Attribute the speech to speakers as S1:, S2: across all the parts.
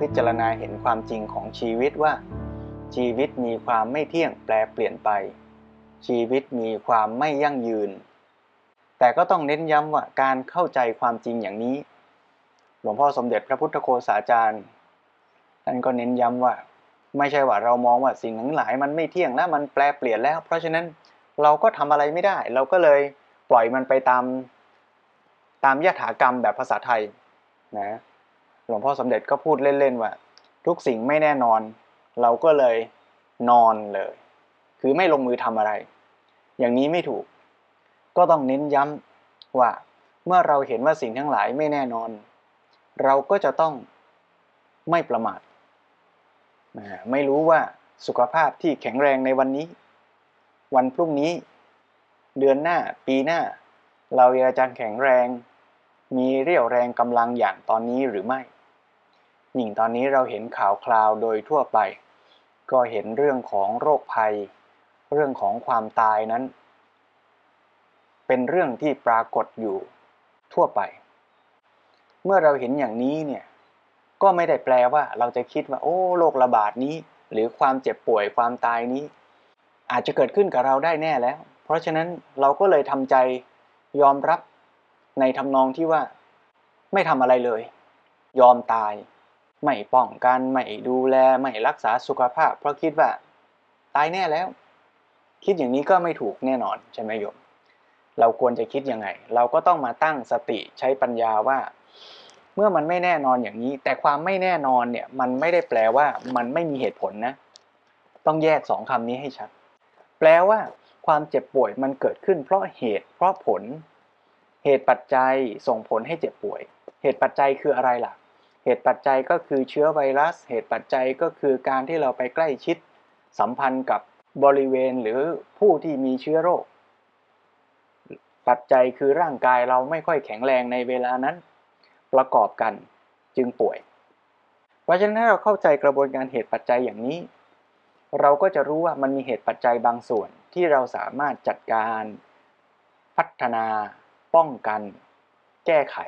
S1: พิจารณาเห็นความจริงของชีวิตว่า ชีวิตมีความไม่เที่ยงแปลเปลี่ยนไป ชีวิตมีความไม่ยั่งยืน แต่ก็ต้องเน้นย้ำว่าการเข้าใจความจริงอย่างนี้ หลวงพ่อสมเด็จพระพุทธโฆษาจารย์ท่านก็เน้นย้ำว่า ไม่ใช่ว่าเรามองว่าสิ่งทั้งหลายมันไม่เที่ยงแล้วมันแปลเปลี่ยนแล้ว เพราะฉะนั้นเราก็ทำอะไรไม่ได้ เราก็เลยปล่อยมันไปตามตามยถากรรมแบบภาษาไทยนะ หลวงพ่อสมเด็จก็พูดเล่นๆว่า ทุกสิ่งไม่แน่นอน เราก็เลยนอนเลย คือไม่ลงมือทำอะไร อย่างนี้ไม่ถูก ก็ต้องเน้นย้ำว่า เมื่อเราเห็นว่าสิ่งทั้งหลายไม่แน่นอน เราก็จะต้องไม่ประมาทไม่รู้ว่าสุขภาพที่แข็งแรงในวันนี้ วันพรุ่งนี้ เดือนหน้าปีหน้า เราจะแข็งแรง มีเรี่ยวแรงกำลังอย่างตอนนี้หรือไม่ ยิ่งตอนนี้เราเห็นข่าวคราวโดยทั่วไป ก็เห็นเรื่องของโรคภัย เรื่องของความตายนั้น เป็นเรื่องที่ปรากฏอยู่ทั่วไป เมื่อเราเห็นอย่างนี้เนี่ยก็ไม่ได้แปลว่าเราจะคิดว่า โอ้โรคระบาดนี้ หรือความเจ็บป่วยความตายนี้ อาจจะเกิดขึ้นกับเราได้แน่แล้ว เพราะฉะนั้นเราก็เลยทำใจยอมรับในทำนองที่ว่า ไม่ทำอะไรเลย ยอมตาย ไม่ป้องกันไม่ดูแลไม่รักษาสุขภาพ เพราะคิดว่าตายแน่แล้ว คิดอย่างนี้ก็ไม่ถูกแน่นอนใช่ไหมโยม เราควรจะคิดยังไง เราก็ต้องมาตั้งสติใช้ปัญญาว่า เมื่อมันไม่แน่นอนอย่างนี้ แต่ความไม่แน่นอนเนี่ยมันไม่ได้แปลว่ามันไม่มีเหตุผลนะ ต้องแยกสองคำนี้ให้ชัด แปลว่า ความเจ็บป่วยมันเกิดขึ้น เพราะเหตุเพราะผล เหตุปัจจัยส่งผลให้เจ็บป่วย เหตุปัจจัยคืออะไรล่ะ เหตุปัจจัยก็คือเชื้อไวรัส เหตุปัจจัยก็คือการที่เราไปใกล้ชิด สัมพันธ์กับบริเวณหรือผู้ที่มีเชื้อโรค ปัจจัยคือร่างกายเราไม่ค่อยแข็งแรงในเวลานั้น ประกอบกันจึงป่วย เพราะฉะนั้นถ้าเราเข้าใจกระบวนการเหตุปัจจัยอย่างนี้ เราก็จะรู้ว่ามันมีเหตุปัจจัยบางส่วนที่เราสามารถจัดการพัฒนา ป้องกัน แก้ไข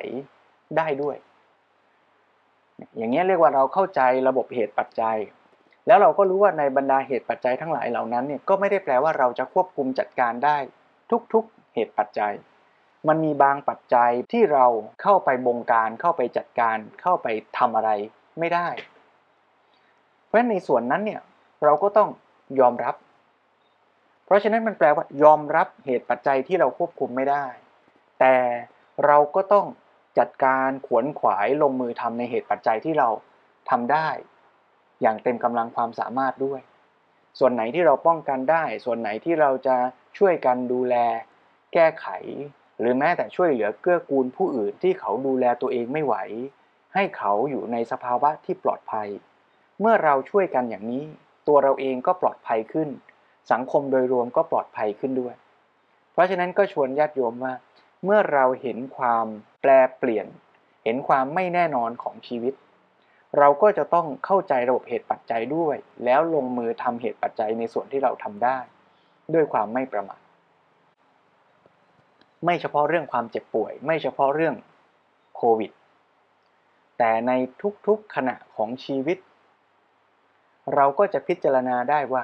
S1: ได้ด้วย อย่างนี้เรียกว่าเราเข้าใจระบบเหตุปัจจัย แล้วเราก็รู้ว่าในบรรดาเหตุปัจจัยทั้งหลายเหล่านั้นเนี่ยก็ไม่ได้แปลว่าเราจะควบคุมจัดการได้ทุกๆเหตุปัจจัย มันมีบางปัจจัยที่เราเข้าไปบงการเข้าไปจัดการเข้าไปทำอะไรไม่ได้ เพราะฉะนั้นในส่วนนั้นเนี่ยเราก็ต้องยอมรับ เพราะฉะนั้นมันแปลว่ายอมรับเหตุปัจจัยที่เราควบคุมไม่ได้ แต่เราก็ต้อง จัดการขวนขวายลงมือทำในเหตุปัจจัยที่เราทำได้ อย่างเต็มกำลังความสามารถด้วย ส่วนไหนที่เราป้องกันได้ ส่วนไหนที่เราจะช่วยกันดูแล แก้ไข หรือแม้แต่ช่วยเหลือเกื้อกูลผู้อื่นที่เขาดูแลตัวเองไม่ไหว ให้เขาอยู่ในสภาวะที่ปลอดภัย เมื่อเราช่วยกันอย่างนี้ ตัวเราเองก็ปลอดภัยขึ้น สังคมโดยรวมก็ปลอดภัยขึ้นด้วย เพราะฉะนั้นก็ชวนญาติโยมว่า เมื่อเราเห็นความ แปลเปลี่ยน เห็นความไม่แน่นอนของชีวิต เราก็จะต้องเข้าใจระบบเหตุปัจจัยด้วย แล้วลงมือทำเหตุปัจจัยในส่วนที่เราทำได้ ด้วยความไม่ประมาทไม่เฉพาะเรื่องความเจ็บป่วย ไม่เฉพาะเรื่องโควิด แต่ในทุกๆขณะของชีวิต เราก็จะพิจารณาได้ว่า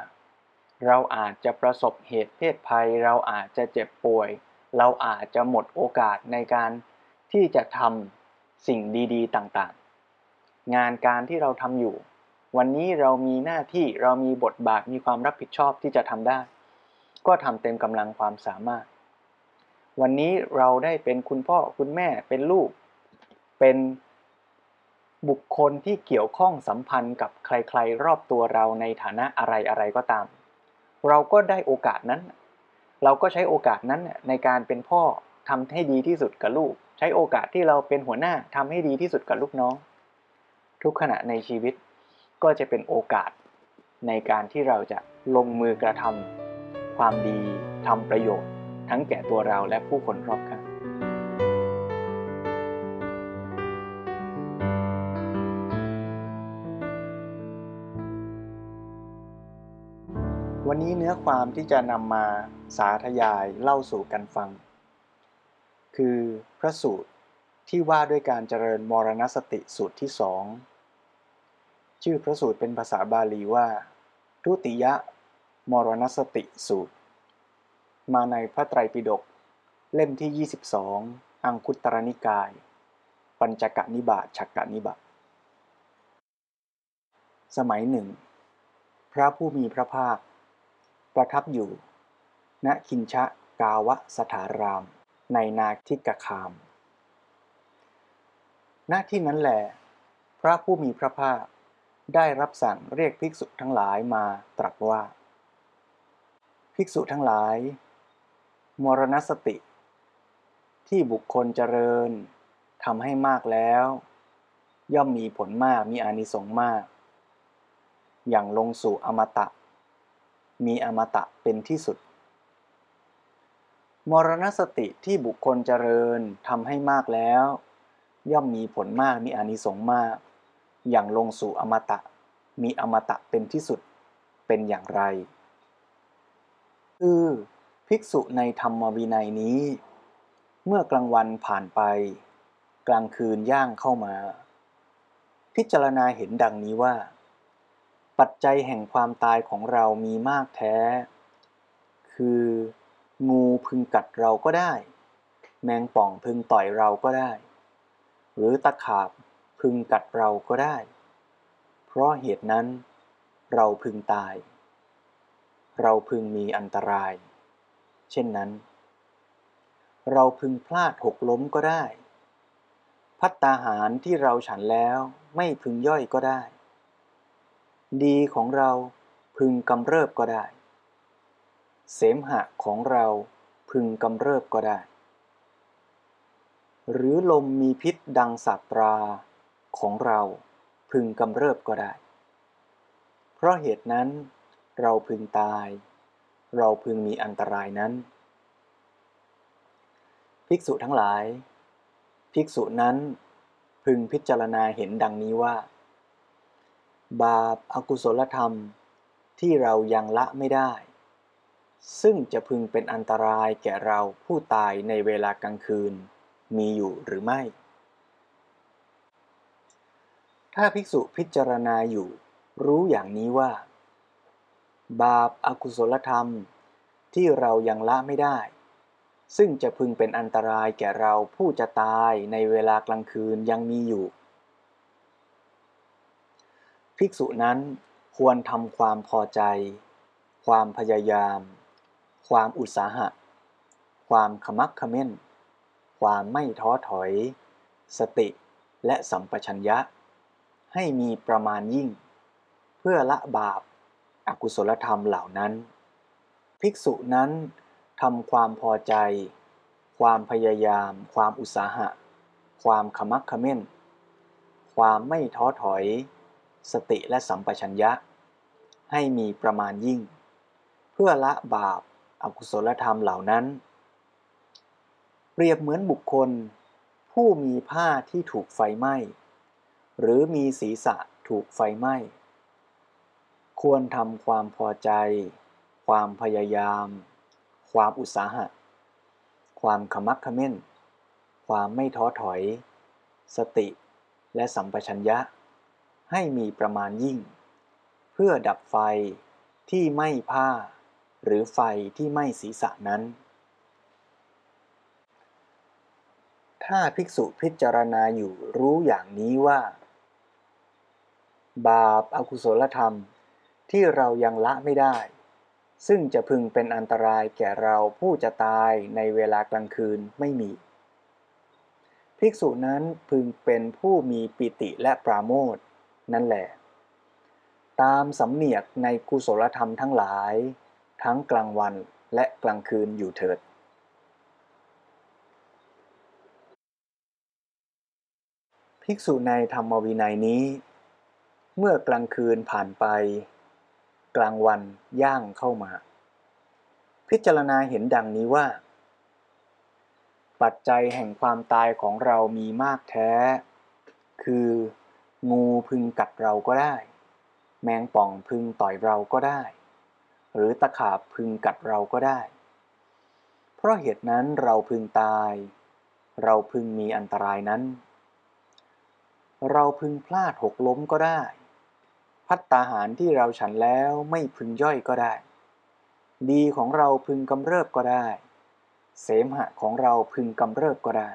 S1: เราอาจจะประสบเหตุเพศภัย เราอาจจะเจ็บป่วย เราอาจจะหมดโอกาสในการ ที่จะทำสิ่งดี ๆ ต่างๆ งานการที่เราทำอยู่ วันนี้เรามีหน้าที่เรามีบทบาทมีความรับผิดชอบที่จะทำได้ ก็ทำเต็มกำลังความสามารถ วันนี้เราได้เป็นคุณพ่อคุณแม่เป็นลูก เป็นบุคคลที่เกี่ยวข้องสัมพันธ์กับใครๆ รอบตัวเราในฐานะอะไรๆก็ตาม เราก็ได้โอกาสนั้น เราก็ใช้โอกาสนั้นในการเป็นพ่อทำให้ดีที่สุดกับลูก ใช้โอกาสที่เราเป็นหัวหน้าทำให้ดีที่สุดกับลูกน้อง ทุกขณะในชีวิตก็จะเป็นโอกาสในการที่เราจะลงมือกระทำความดีทำประโยชน์ ทั้งแก่ตัวเราและผู้คนรอบข้างวันนี้เนื้อความที่จะนำมาสาธยายเล่าสู่กันฟัง คือพระสูตรที่ว่าด้วยการเจริญมรณสติสูตรที่สองชื่อพระสูตรเป็นภาษาบาลีว่า ทุติยะ มรณสติสูตร มาในพระไตรปิฎกเล่มที่ 22 อังคุตรนิกาย ปัญจกนิบาตฉักกนิบาตสมัยหนึ่ง พระผู้มีพระภาค ประทับอยู่ ณคินชะกาวะสถาราม ในนาทิกคามณที่นั้นแหลพระผู้มีพระภาคได้รับสั่งเรียกภิกษุทั้งหลายมาตรัสว่า ภิกษุทั้งหลาย มรณสติ ที่บุคคลเจริญทำให้มากแล้ว ย่อมมีผลมากมีอานิสงส์มาก อย่างลงสู่อมตะ มีอมตะเป็นที่สุด มรณสติที่บุคคลเจริญทำให้มากแล้ว ย่อมมีผลมากมีอานิสงส์มาก อย่างลงสู่อมตะ มีอมตะเป็นที่สุดเป็นอย่างไร คือภิกษุในธรรมวินัยนี้ เมื่อกลางวันผ่านไป กลางคืนย่างเข้ามา พิจารณาเห็นดังนี้ว่า ปัจจัยแห่งความตายของเรามีมากแท้ คือ งูพึงกัดเราก็ได้ แมงป่องพึงต่อยเราก็ได้ หรือตะขาบพึงกัดเราก็ได้ เพราะเหตุนั้น เราพึงตาย เราพึงมีอันตราย เช่นนั้น เราพึงพลาดหกล้มก็ได้ พัตตาหารที่เราฉันแล้วไม่พึงย่อยก็ได้ ดีของเราพึงกำเริบก็ได้ เสมหะของเราพึงกำเริบก็ได้ หรือลมมีพิษดังสัตราของเราพึงกำเริบก็ได้ เพราะเหตุนั้นเราพึงตาย เราพึงมีอันตรายนั้น ภิกษุทั้งหลาย ภิกษุนั้นพึงพิจารณาเห็นดังนี้ว่า บาปอากุศลธรรมที่เรายังละไม่ได้ ซึ่งจะพึงเป็นอันตรายแก่เราผู้ตายในเวลากลางคืน มีอยู่หรือไม่ ถ้าภิกษุพิจารณาอยู่ รู้อย่างนี้ว่า บาปอากุศลธรรมที่เรายังละไม่ได้ ซึ่งจะพึงเป็นอันตรายแก่เราผู้จะตายในเวลากลางคืนยังมีอยู่ ภิกษุนั้นควรทำความพอใจ ความพยายาม ความอุตสาหะ ความขมักขม้น ความไม่ท้อถอย สติและสัมปชัญญะ ให้มีประมาณยิ่ง เพื่อละบาปอากุศลธรรมเหล่านั้น ภิกษุนั้นทำความพอใจ ความพยายาม ความอุตสาหะ ความขมักขม้น ความไม่ท้อถอย สติและสัมปชัญญะ ให้มีประมาณยิ่ง เพื่อละบาป อากุศลธรรมเหล่านั้น เปรียบเหมือนบุคคล ผู้มีผ้าที่ถูกไฟไหม้ หรือมีศีรษะถูกไฟไหม้ ควรทำความพอใจ ความพยายาม ความอุตสาหะ ความขมักขม้น ความไม่ท้อถอย สติและสัมปชัญญะ ให้มีประมาณยิ่ง เพื่อดับไฟที่ไม่ผ้า หรือไฟที่ไม่ศีรษะนั้น ถ้าภิกษุพิจารณาอยู่รู้อย่างนี้ว่า บาปอากุศลธรรมที่เรายังละไม่ได้ ซึ่งจะพึงเป็นอันตรายแก่เราผู้จะตายในเวลากลางคืนไม่มี ภิกษุนั้นพึงเป็นผู้มีปิติและปราโมทนั่นแหละ ตามสำเนียกในกุศลธรรมทั้งหลาย ทั้งกลางวันและกลางคืนอยู่เถิด ภิกษุในธรรมวินัยนี้ เมื่อกลางคืนผ่านไป กลางวันย่างเข้ามา พิจารณาเห็นดังนี้ว่า ปัจจัยแห่งความตายของเรามีมากแท้ คืองูพึงกัดเราก็ได้ แมงป่องพึงต่อยเราก็ได้ หรือตะขาบพึงกัดเราก็ได้ เพราะเหตุนั้นเราพึงตาย เราพึงมีอันตรายนั้น เราพึงพลาดหกล้มก็ได้ พัตตาหารที่เราฉันแล้วไม่พึงย่อยก็ได้ ดีของเราพึงกำเริบก็ได้ เสมหะของเราพึงกำเริบก็ได้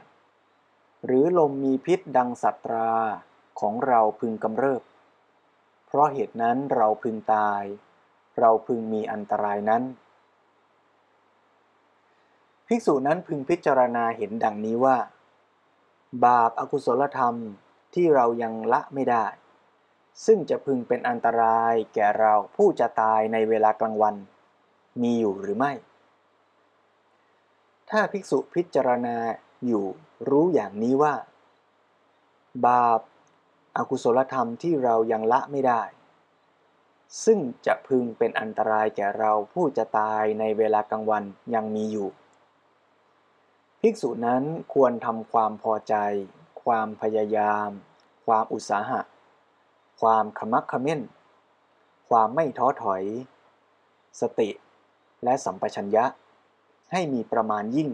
S1: หรือลมมีพิษดังสัตราของเราพึงกำเริบ เพราะเหตุนั้นเราพึงตาย เราพึงมีอันตรายนั้น ภิกษุนั้นพึงพิจารณาเห็นดังนี้ว่า บาปอากุศลธรรมที่เรายังละไม่ได้ ซึ่งจะพึงเป็นอันตรายแก่เราผู้จะตายในเวลากลางวัน มีอยู่หรือไม่ ถ้าภิกษุพิจารณาอยู่รู้อย่างนี้ว่า บาปอากุศลธรรมที่เรายังละไม่ได้ ซึ่งจะพึงเป็นอันตรายแก่เราผู้จะตายในเวลากลางวันยังมีอยู่ ภิกษุนั้นควรทำความพอใจ ความพยายาม ความอุตสาหะ ความขมักขม้น ความไม่ท้อถอย สติ และสัมปชัญญะ ให้มีประมาณยิ่ง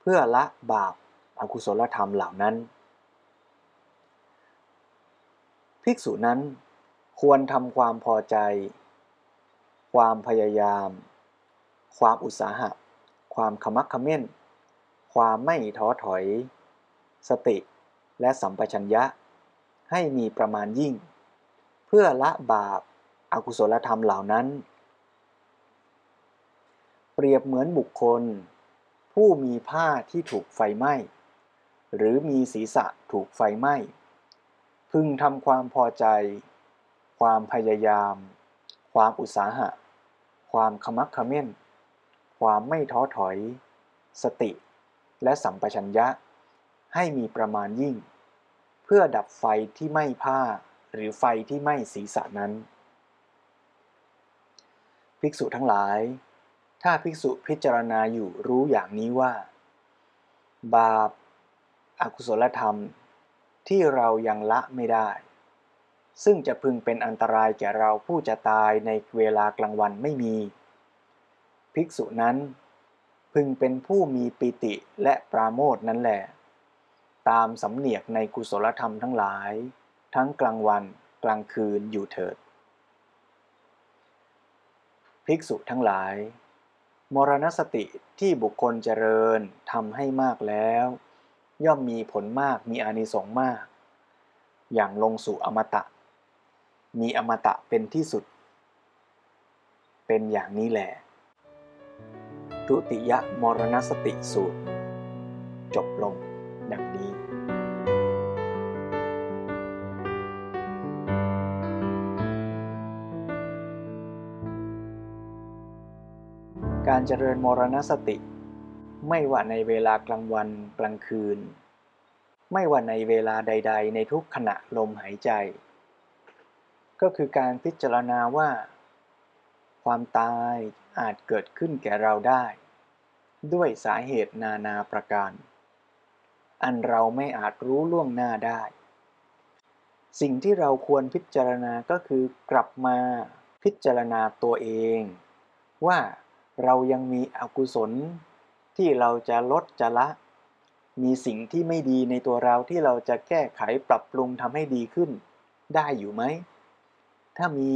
S1: เพื่อละบาปอากุศลธรรมเหล่านั้น ภิกษุนั้น ควรทำความพอใจ ความพยายาม ความอุตสาหะ ความขมักขม้น ความไม่ท้อถอย สติและสัมปชัญญะ ให้มีประมาณยิ่ง เพื่อละบาปอากุศลธรรมเหล่านั้น เปรียบเหมือนบุคคล ผู้มีผ้าที่ถูกไฟไหม้ หรือมีศีรษะถูกไฟไหม้ พึงทำความพอใจ ความพยายาม ความอุตสาหะ ความขมักขม้น ความไม่ท้อถอย สติ และสัมปชัญญะ ให้มีประมาณยิ่ง เพื่อดับไฟที่ไม้ผ้า หรือไฟที่ไม้ศีรษะนั้น ภิกษุทั้งหลาย ถ้าภิกษุพิจารณาอยู่รู้อย่างนี้ว่า บาปอากุศลธรรมที่เรายังละไม่ได้ ซึ่งจะพึงเป็นอันตรายแก่เราผู้จะตายในเวลากลางวันไม่มี ภิกษุนั้น พึงเป็นผู้มีปิติและปราโมทนั่นแหละ ตามสำเนียกในกุศลธรรมทั้งหลาย ทั้งกลางวันกลางคืนอยู่เถิด ภิกษุทั้งหลาย มรณสติที่บุคคลเจริญทำให้มากแล้ว ย่อมมีผลมากมีอานิสงส์มาก อย่างลงสู่อมตะ มีอมตะเป็นที่สุด เป็นอย่างนี้แหละทุติยมรณสติสูตร จบลงดังนี้การเจริญมรณสติ ไม่ว่าในเวลากลางวันกลางคืน ไม่ว่าในเวลาใด ๆ ในทุกขณะลมหายใจ ก็คือการพิจารณาว่า ความตายอาจเกิดขึ้นแก่เราได้ ด้วยสาเหตุนานาประการ อันเราไม่อาจรู้ล่วงหน้าได้ สิ่งที่เราควรพิจารณาก็คือกลับมาพิจารณาตัวเอง ว่าเรายังมีอกุศลที่เราจะลดจะละ มีสิ่งที่ไม่ดีในตัวเราที่เราจะแก้ไขปรับปรุงทำให้ดีขึ้น ได้อยู่ไหม ถ้ามี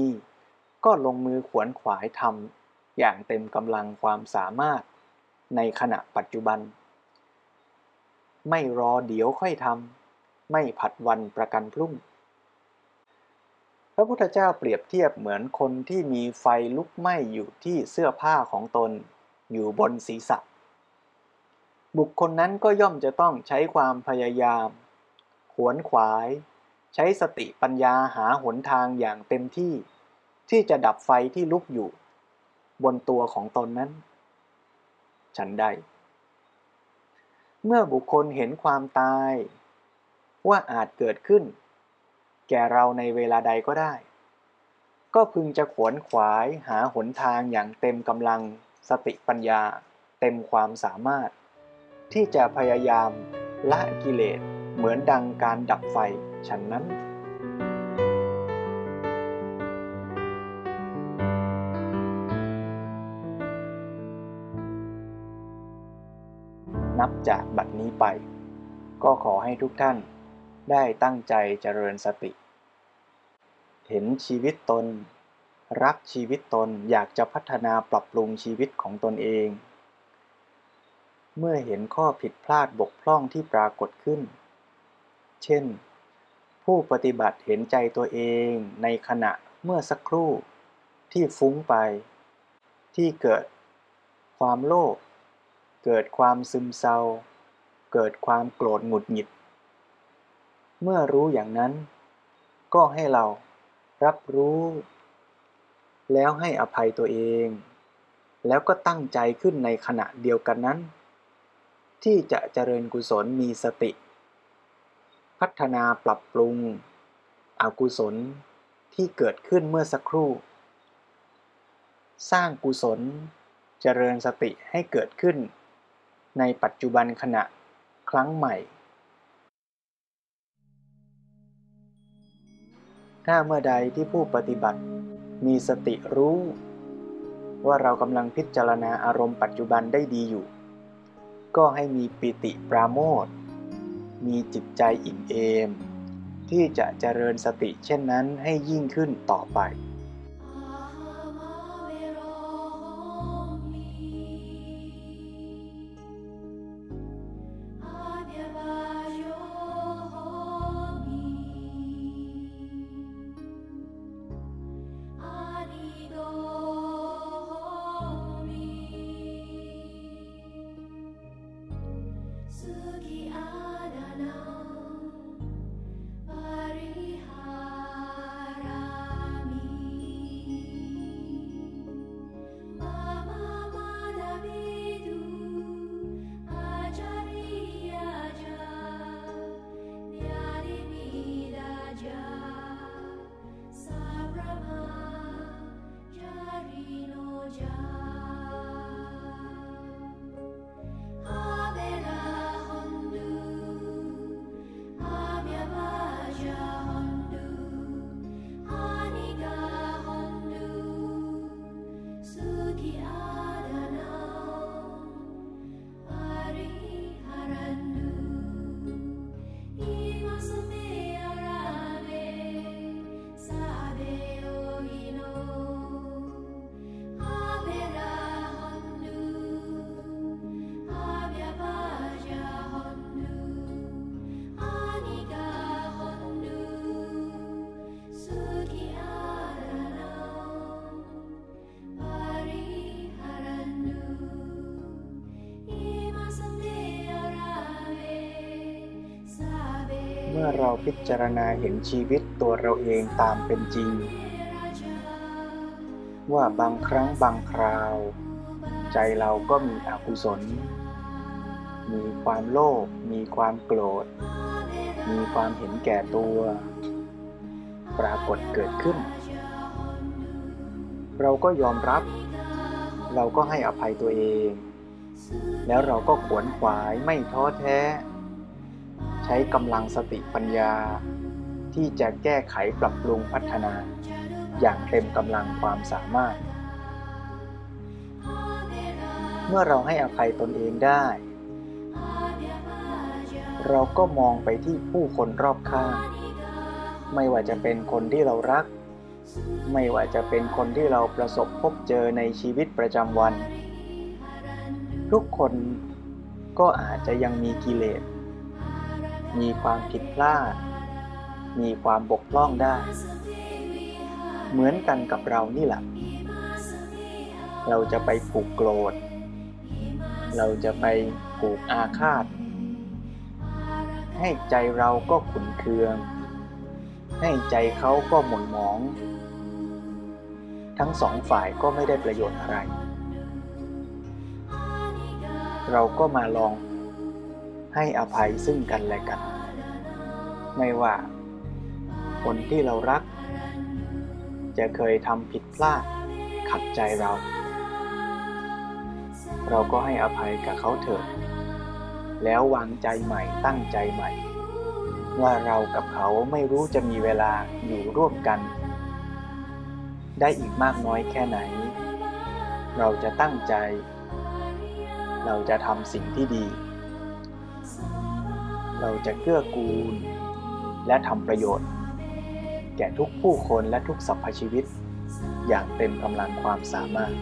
S1: ก็ลงมือขวนขวายทำอย่างเต็มกำลังความสามารถในขณะปัจจุบัน ไม่รอเดี๋ยวค่อยทำไม่ผัดวันประกันพรุ่ง พระพุทธเจ้าเปรียบเทียบเหมือนคนที่มีไฟลุกไหม้อยู่ที่เสื้อผ้าของตนอยู่บนศีรษะ บุคคลนั้นก็ย่อมจะต้องใช้ความพยายาม ขวนขวาย ใช้สติปัญญาหาหนทางอย่างเต็มที่ ที่จะดับไฟที่ลุกอยู่ บนตัวของตนนั้น ฉันได้เมื่อบุคคลเห็นความตาย ว่าอาจเกิดขึ้น แก่เราในเวลาใดก็ได้ ก็พึงจะขวนขวายหาหนทางอย่างเต็มกำลังสติปัญญาเต็มความสามารถ ที่จะพยายามละกิเลส เหมือนดังการดับไฟฉันนั้นนับจากบัดนี้ไป ก็ขอให้ทุกท่านได้ตั้งใจเจริญสติ เห็นชีวิตตน รักชีวิตตนอยากจะพัฒนาปรับปรุงชีวิตของตนเอง เมื่อเห็นข้อผิดพลาดบกพร่องที่ปรากฏขึ้น เช่น ผู้ปฏิบัติเห็นใจตัวเองในขณะเมื่อสักครู่ที่ฟุ้งไป ที่เกิดความโลภเกิดความซึมเศร้า เกิดความโกรธหงุดหงิด เมื่อรู้อย่างนั้น ก็ให้เรารับรู้ แล้วให้อภัยตัวเอง แล้วก็ตั้งใจขึ้นในขณะเดียวกันนั้น ที่จะเจริญกุศลมีสติ พัฒนาปรับปรุง อกุศลที่เกิดขึ้นเมื่อสักครู่ สร้างกุศล เจริญสติให้เกิดขึ้น ในปัจจุบันขณะครั้งใหม่ ถ้าเมื่อใดที่ผู้ปฏิบัติมีสติรู้ ว่าเรากำลังพิจารณาอารมณ์ปัจจุบันได้ดีอยู่ ก็ให้มีปิติปราโมท มีจิตใจอิ่มเอม ที่จะเจริญสติเช่นนั้นให้ยิ่งขึ้นต่อไป เมื่อเราพิจารณาเห็นชีวิตตัวเราเองตามเป็นจริง ว่าบางครั้งบางคราว ใจเราก็มีอกุศล มีความโลภมีความโกรธ มีความเห็นแก่ตัว ปรากฏเกิดขึ้น เราก็ยอมรับ เราก็ให้อภัยตัวเอง แล้วเราก็ขวนขวายไม่ท้อแท้ ช้กำลังสติปัญญา ที่จะแก้ไขปรับปรุงพัฒนา อย่างเต็มกำลังความสามารถ เมื่อเราให้อภัยตนเองได้ เราก็มองไปที่ผู้คนรอบข้าง ไม่ว่าจะเป็นคนที่เรารัก ไม่ว่าจะเป็นคนที่เราประสบพบเจอในชีวิตประจำวัน ทุกคนก็อาจจะยังมีกิเลส มีความผิดพลาด มีความบกพร่องได้ เหมือนกันกับเรานี่แหละ เราจะไปผูกโกรธ เราจะไปผูกอาฆาต ให้ใจเราก็ขุนเคือง ให้ใจเขาก็หม่นหมอง ทั้งสองฝ่ายก็ไม่ได้ประโยชน์อะไร เราก็มาลอง ให้อภัยซึ่งกันและกัน
S2: ไม่ว่า คนที่เรารัก จะเคยทำผิดพลาด ขัดใจเรา เราก็ให้อภัยกับเขาเถิด แล้ววางใจใหม่ตั้งใจใหม่ ว่าเรากับเขาไม่รู้จะมีเวลาอยู่ร่วมกัน ได้อีกมากน้อยแค่ไหน เราจะตั้งใจ เราจะทำสิ่งที่ดี เราจะเกื้อกูล และทำประโยชน์ แก่ทุกผู้คนและทุกสรรพชีวิต อย่างเต็มกำลังความสามารถ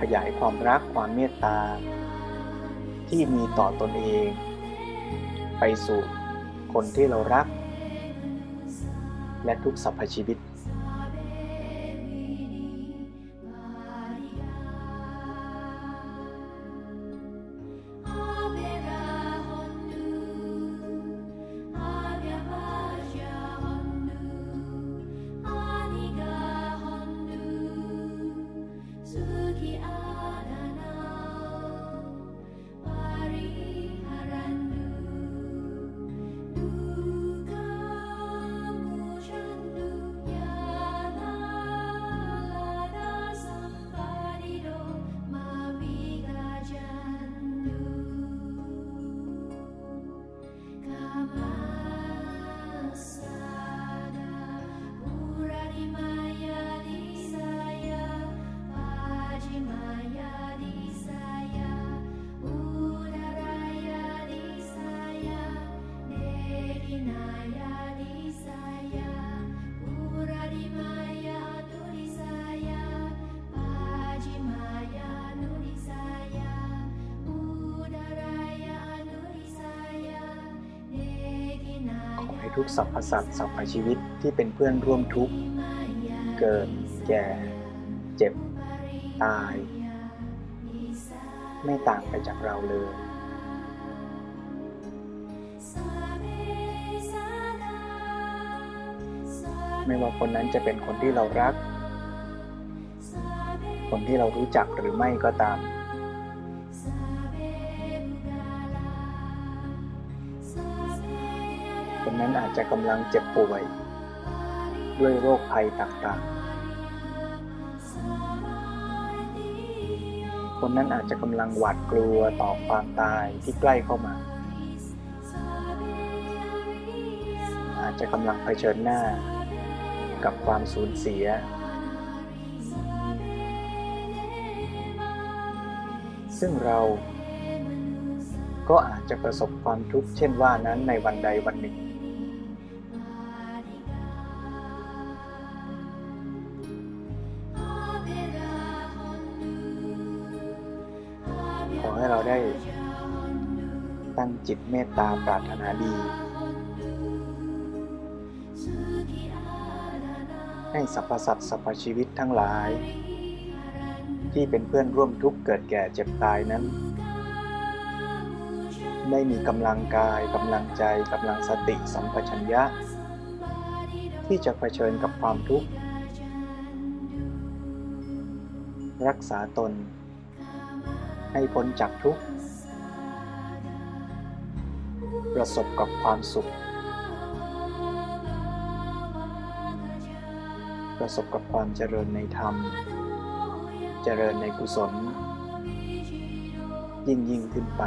S2: ขยายความรักความเมตตา ที่มีต่อตนเอง ไปสู่คนที่เรารัก และทุกสรรพชีวิต ทุกสรรพสัตว์สรรพชีวิตที่เป็นเพื่อนร่วมทุกข์เกิดแก่ เจ็บ ตาย ไม่ต่างไปจากเราเลย ไม่ว่าคนนั้นจะเป็นคนที่เรารัก คนที่เรารู้จักหรือไม่ก็ตาม นนั้นอาจจะกำลังเจ็บป่วย ด้วยโรคภัยต่างๆ คนนั้นอาจจะกำลังหวาดกลัวต่อความตายที่ใกล้เข้ามา อาจจะกำลังเผชิญหน้ากับความสูญเสีย ซึ่งเราก็อาจจะประสบความทุกข์เช่นว่านั้นในวันใดวันหนึ่ง จิตเมตตาปรารถนาดี ให้สรรพสัตว์สรรพชีวิตทั้งหลาย ที่เป็นเพื่อนร่วมทุกข์เกิดแก่เจ็บตายนั้น ได้มีกำลังกายกำลังใจกำลังสติสัมปชัญญะ ที่จะเผชิญกับความทุกข์ รักษาตน ให้พ้นจากทุกข์ ประสบกับความสุข ประสบกับความเจริญในธรรม เจริญในกุศล ยิ่งยิ่งขึ้นไป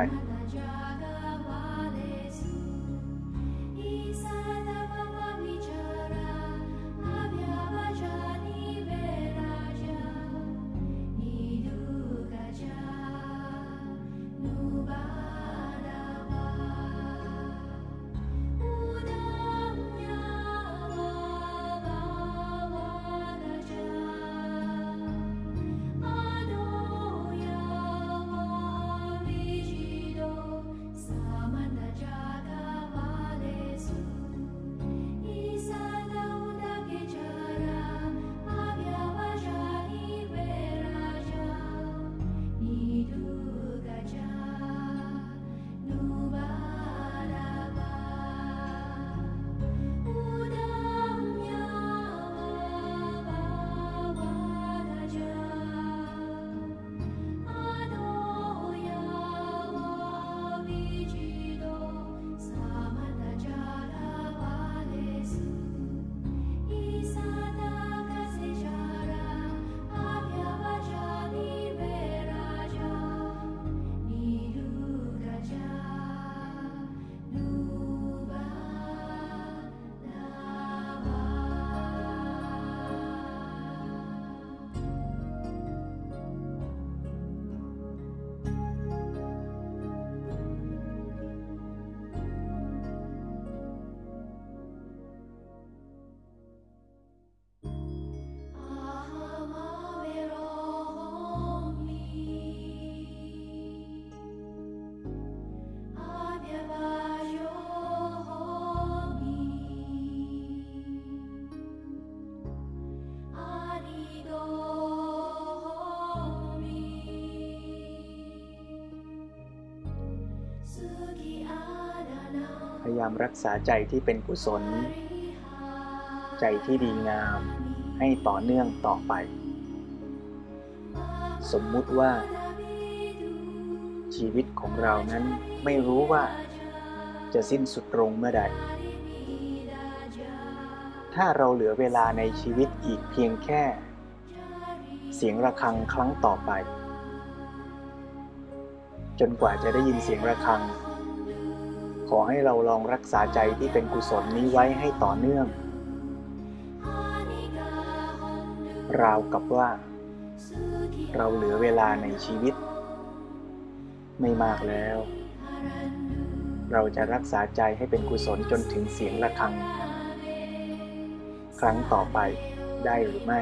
S2: ามรักษาใจที่เป็นกุศล ใจที่ดีงามให้ต่อเนื่องต่อไป สมมุติว่า ชีวิตของเรานั้นไม่รู้ว่า จะสิ้นสุดลงเมื่อใด ถ้าเราเหลือเวลาในชีวิตอีกเพียงแค่ เสียงระฆังครั้งต่อไป จนกว่าจะได้ยินเสียงระฆัง ขอให้เราลองรักษาใจที่เป็นกุศลนี้ไว้ให้ต่อเนื่อง ราวกับว่า เราเหลือเวลาในชีวิต ไม่มากแล้ว เราจะรักษาใจให้เป็นกุศลจนถึงเสียงะระฆัง ครั้งต่อไปได้หรือไม่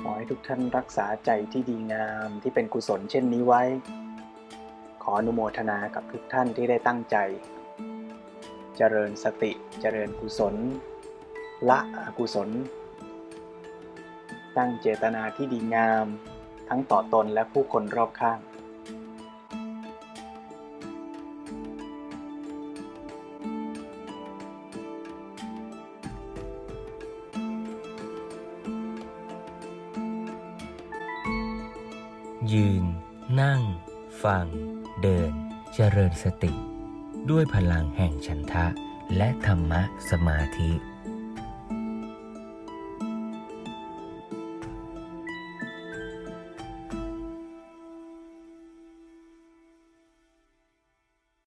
S2: ขอให้ทุกท่านรักษาใจที่ดีงามที่เป็นกุศลเช่นนี้ไว้ ขออนุโมทนากับทุกท่านที่ได้ตั้งใจ เจริญสติเจริญกุศล ละอกุศล ตั้งเจตนาที่ดีงาม ทั้งต่อตนและผู้คนรอบข้าง
S3: ริญสติ ด้วยพลังแห่งฉันทะและธรรมะสมาธิ